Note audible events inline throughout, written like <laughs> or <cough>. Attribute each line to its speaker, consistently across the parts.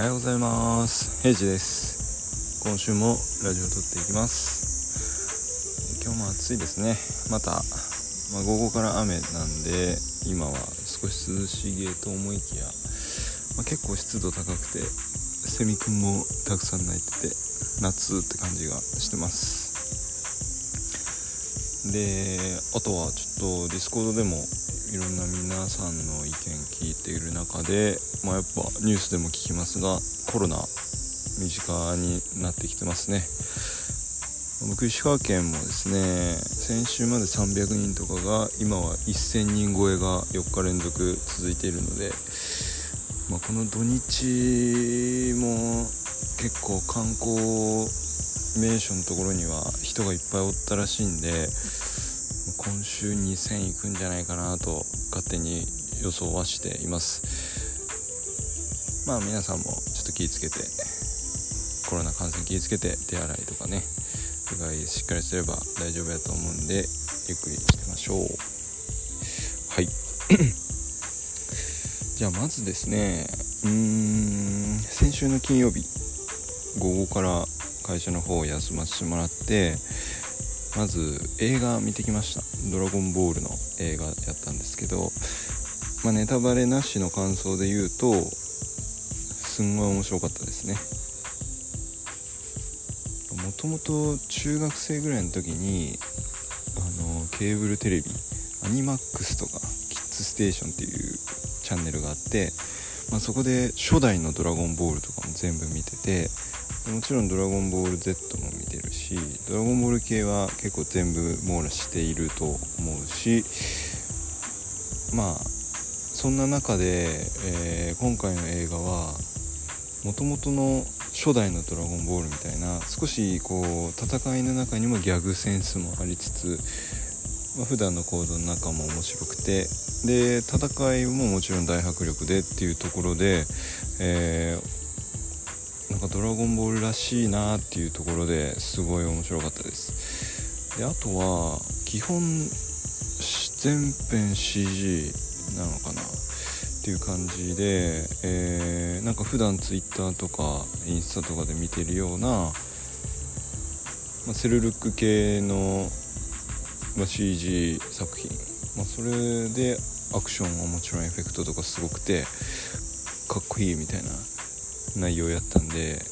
Speaker 1: はようございます。平治です。今週もラジオを録っていきます。今日も暑いですね。また、まあ、午後から雨なんで今は少し涼しげと思いきや、まあ、結構湿度高くてセミくんもたくさん鳴いてて夏って感じがしてます。であとはちょっとディスコードでもいろんな皆さんの意見聞いている中で、まあ、やっぱニュースでも聞きますがコロナ身近になってきてますね。僕石川県もですね先週まで300人とかが今は1000人超えが4日連続続いているので、まあ、この土日も結構観光名所のところには人がいっぱいおったらしいんで今週2000いくんじゃないかなと勝手に予想はしています。まあ皆さんもちょっと気をつけてコロナ感染気をつけて手洗いとかねうがいしっかりすれば大丈夫やと思うんでゆっくりしてましょう。はい。<coughs> じゃあまずですねうーん先週の金曜日午後から会社の方を休ませてもらってまず映画見てきました「ドラゴンボール」の映画やったんですけど、まあ、ネタバレなしの感想で言うとすんごい面白かったですね。もともと中学生ぐらいの時にあのケーブルテレビアニマックスとかキッズステーションっていうチャンネルがあって、まあ、そこで初代の「ドラゴンボール」とかも全部見ててもちろん「ドラゴンボール Z」も見てるし「ドラゴンボール」系は結構全部網羅していると思うしまあそんな中で、えー、今回の映画はもともとの初代の「ドラゴンボール」みたいな少しこう戦いの中にもギャグセンスもありつつ、まあ、普段の行動の中も面白くてで戦いももちろん大迫力でっていうところで、えー、なんか「ドラゴンボール」らしいなっていうところですごい面白かったです。であとは基本全編 CG なのかなっていう感じで、えー、なんか普段ツイッターとかインスタとかで見てるような、まあ、セルルック系の、まあ、CG 作品、まあ、それでアクションはもちろんエフェクトとかすごくてかっこいいみたいな内容やったんで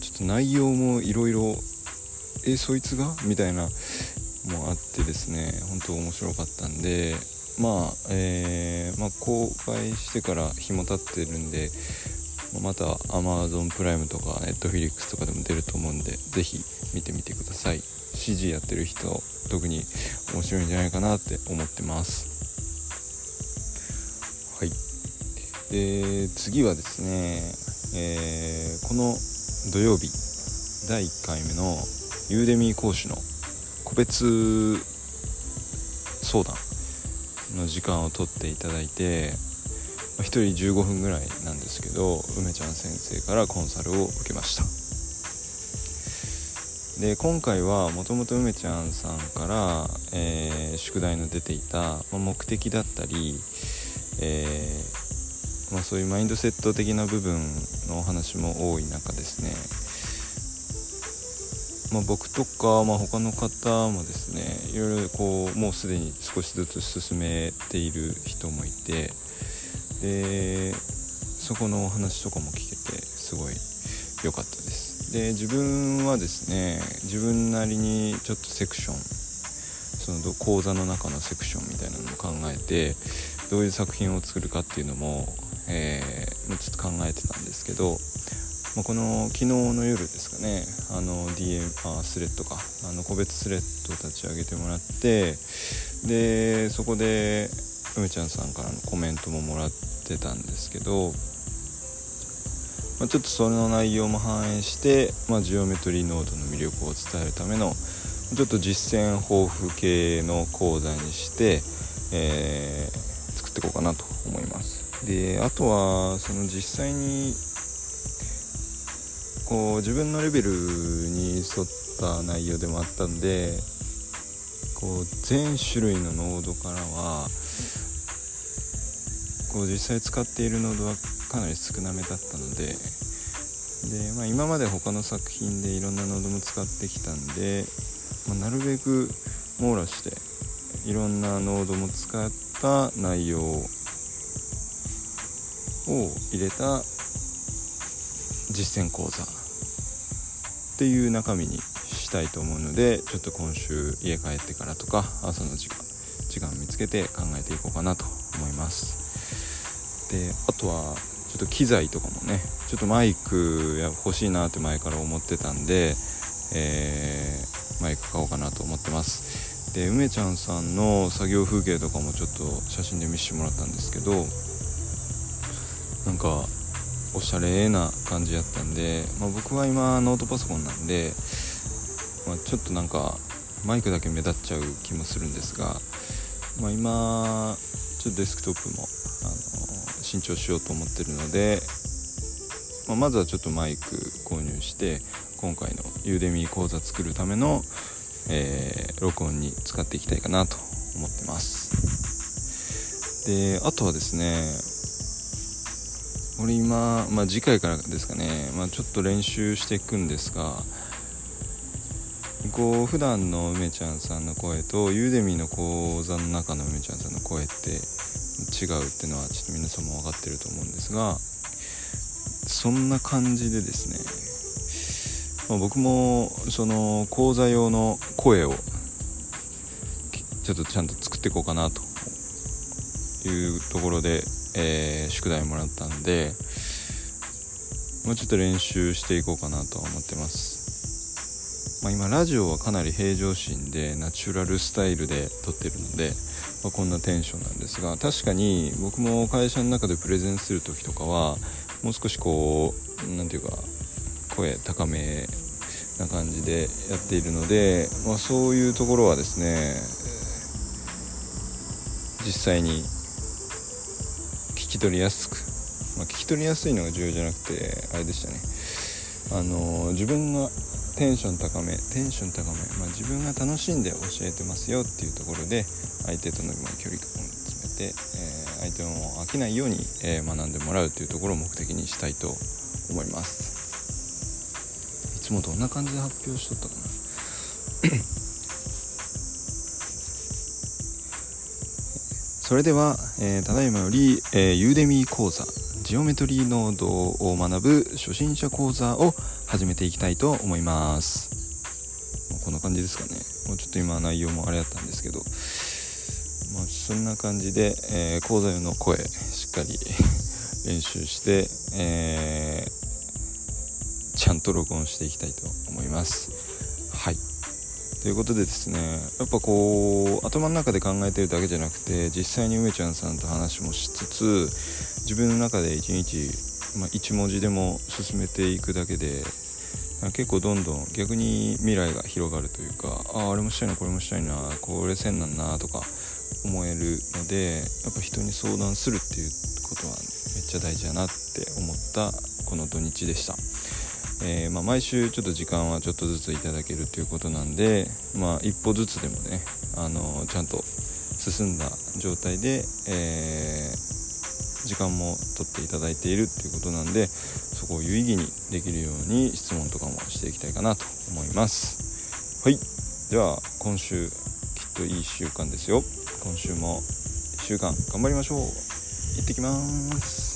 Speaker 1: ちょっと内容もいろいろえそいつが？みたいなもあってですね本当面白かったんでまあ、えー、まあ、公開してから日も経ってるんでまた Amazon プライムとか Netflix とかでも出ると思うんで是非見てみてください。CG やってる人特に面白いんじゃないかなって思ってます。はい。で次はですね、えー、この土曜日第1回目のユーデミー講師の個別相談。の時間を取っていただいて1人15分ぐらいなんですけど梅ちゃん先生からコンサルを受けました。で今回はもともと梅ちゃんさんから、えー、宿題の出ていた、ま目的だったり、えー、まあ、そういうマインドセット的な部分のお話も多い中ですね。まあ、僕とか、まあ、他の方もですねいろいろこうもうすでに少しずつ進めている人もいてでそこのお話とかも聞けてすごい良かったです。で自分はですね自分なりにちょっとセクションその講座の中のセクションみたいなのも考えてどういう作品を作るかっていうのも、えー、ちょっと考えてたんですけどまあ、この昨日の夜ですかねあの DM あスレッドかあの個別スレッドを立ち上げてもらってでそこで梅ちゃんさんからのコメントももらってたんですけど、まあ、ちょっとその内容も反映して、まあ、ジオメトリーノードの魅力を伝えるためのちょっと実践豊富系の講座にして、えー、作っていこうかなと思います。であとはその実際に自分のレベルに沿った内容でもあったんでこう全種類のノードからはこう実際使っているノードはかなり少なめだったのでで、まあ、今まで他の作品でいろんなノードも使ってきたんで、まあ、なるべく網羅していろんなノードも使った内容を入れた実践講座。っていう中身にしたいと思うのでちょっと今週家帰ってからとか朝の時間時間見つけて考えていこうかなと思います。であとはちょっと機材とかもねちょっとマイク欲しいなって前から思ってたんで、えー、マイク買おうかなと思ってます。で梅ちゃんさんの作業風景とかもちょっと写真で見せてもらったんですけどなんかおしゃれな感じやったんで、まあ、僕は今ノートパソコンなんで、まあ、ちょっとなんかマイクだけ目立っちゃう気もするんですが、まあ、今ちょっとデスクトップもあの新調しようと思ってるので、まあ、まずはちょっとマイク購入して今回のユーデミー講座作るための、えー、録音に使っていきたいかなと思ってます。であとはですね俺今、まあ、次回からですかね、まあ、ちょっと練習していくんですがこう普段の梅ちゃんさんの声とユーデミの講座の中の梅ちゃんさんの声って違うっていうのはちょっと皆さんも分かってると思うんですがそんな感じでですね、まあ、僕もその講座用の声をちょっとちゃんと作っていこうかなというところでえー、宿題もらったんでもうちょっと練習していこうかなとは思ってます、まあ、今ラジオはかなり平常心でナチュラルスタイルで撮ってるので、まあ、こんなテンションなんですが確かに僕も会社の中でプレゼンする時とかはもう少しこう何て言うか声高めな感じでやっているので、まあ、そういうところはですね実際に取りやすく、まあ、聞き取りやすいのが重要じゃなくてあれでしたね。あの自分がテンション高めテンション高め、まあ、自分が楽しんで教えてますよっていうところで相手との距離感を詰めて、えー、相手も飽きないように、えー、学んでもらうというところを目的にしたいと思います。いつもどんな感じで発表しとったかな？<coughs> それでは、えー、ただいまより、えー、ユーデミー講座ジオメトリーノードを学ぶ初心者講座を始めていきたいと思います。こんな感じですかね。もうちょっと今内容もあれやったんですけど、まあ、そんな感じで、えー、講座用の声しっかり <laughs> 練習して、えー、ちゃんと録音していきたいと思います。ということでですねやっぱこう頭の中で考えてるだけじゃなくて実際に梅ちゃんさんと話もしつつ自分の中で一日、まあ、1文字でも進めていくだけで結構どんどん逆に未来が広がるというかあああれもしたいなこれもしたいなこれせんなんなとか思えるのでやっぱ人に相談するっていうことはめっちゃ大事だなって思ったこの土日でした。えー、まあ、毎週ちょっと時間はちょっとずついただけるということなんで、まあ、一歩ずつでもね、あのちゃんと進んだ状態で、えー、時間も取っていただいているっていうことなんでそこを有意義にできるように質問とかもしていきたいかなと思います。はい。では今週きっといい習慣ですよ。今週も1週間頑張りましょう。行ってきます。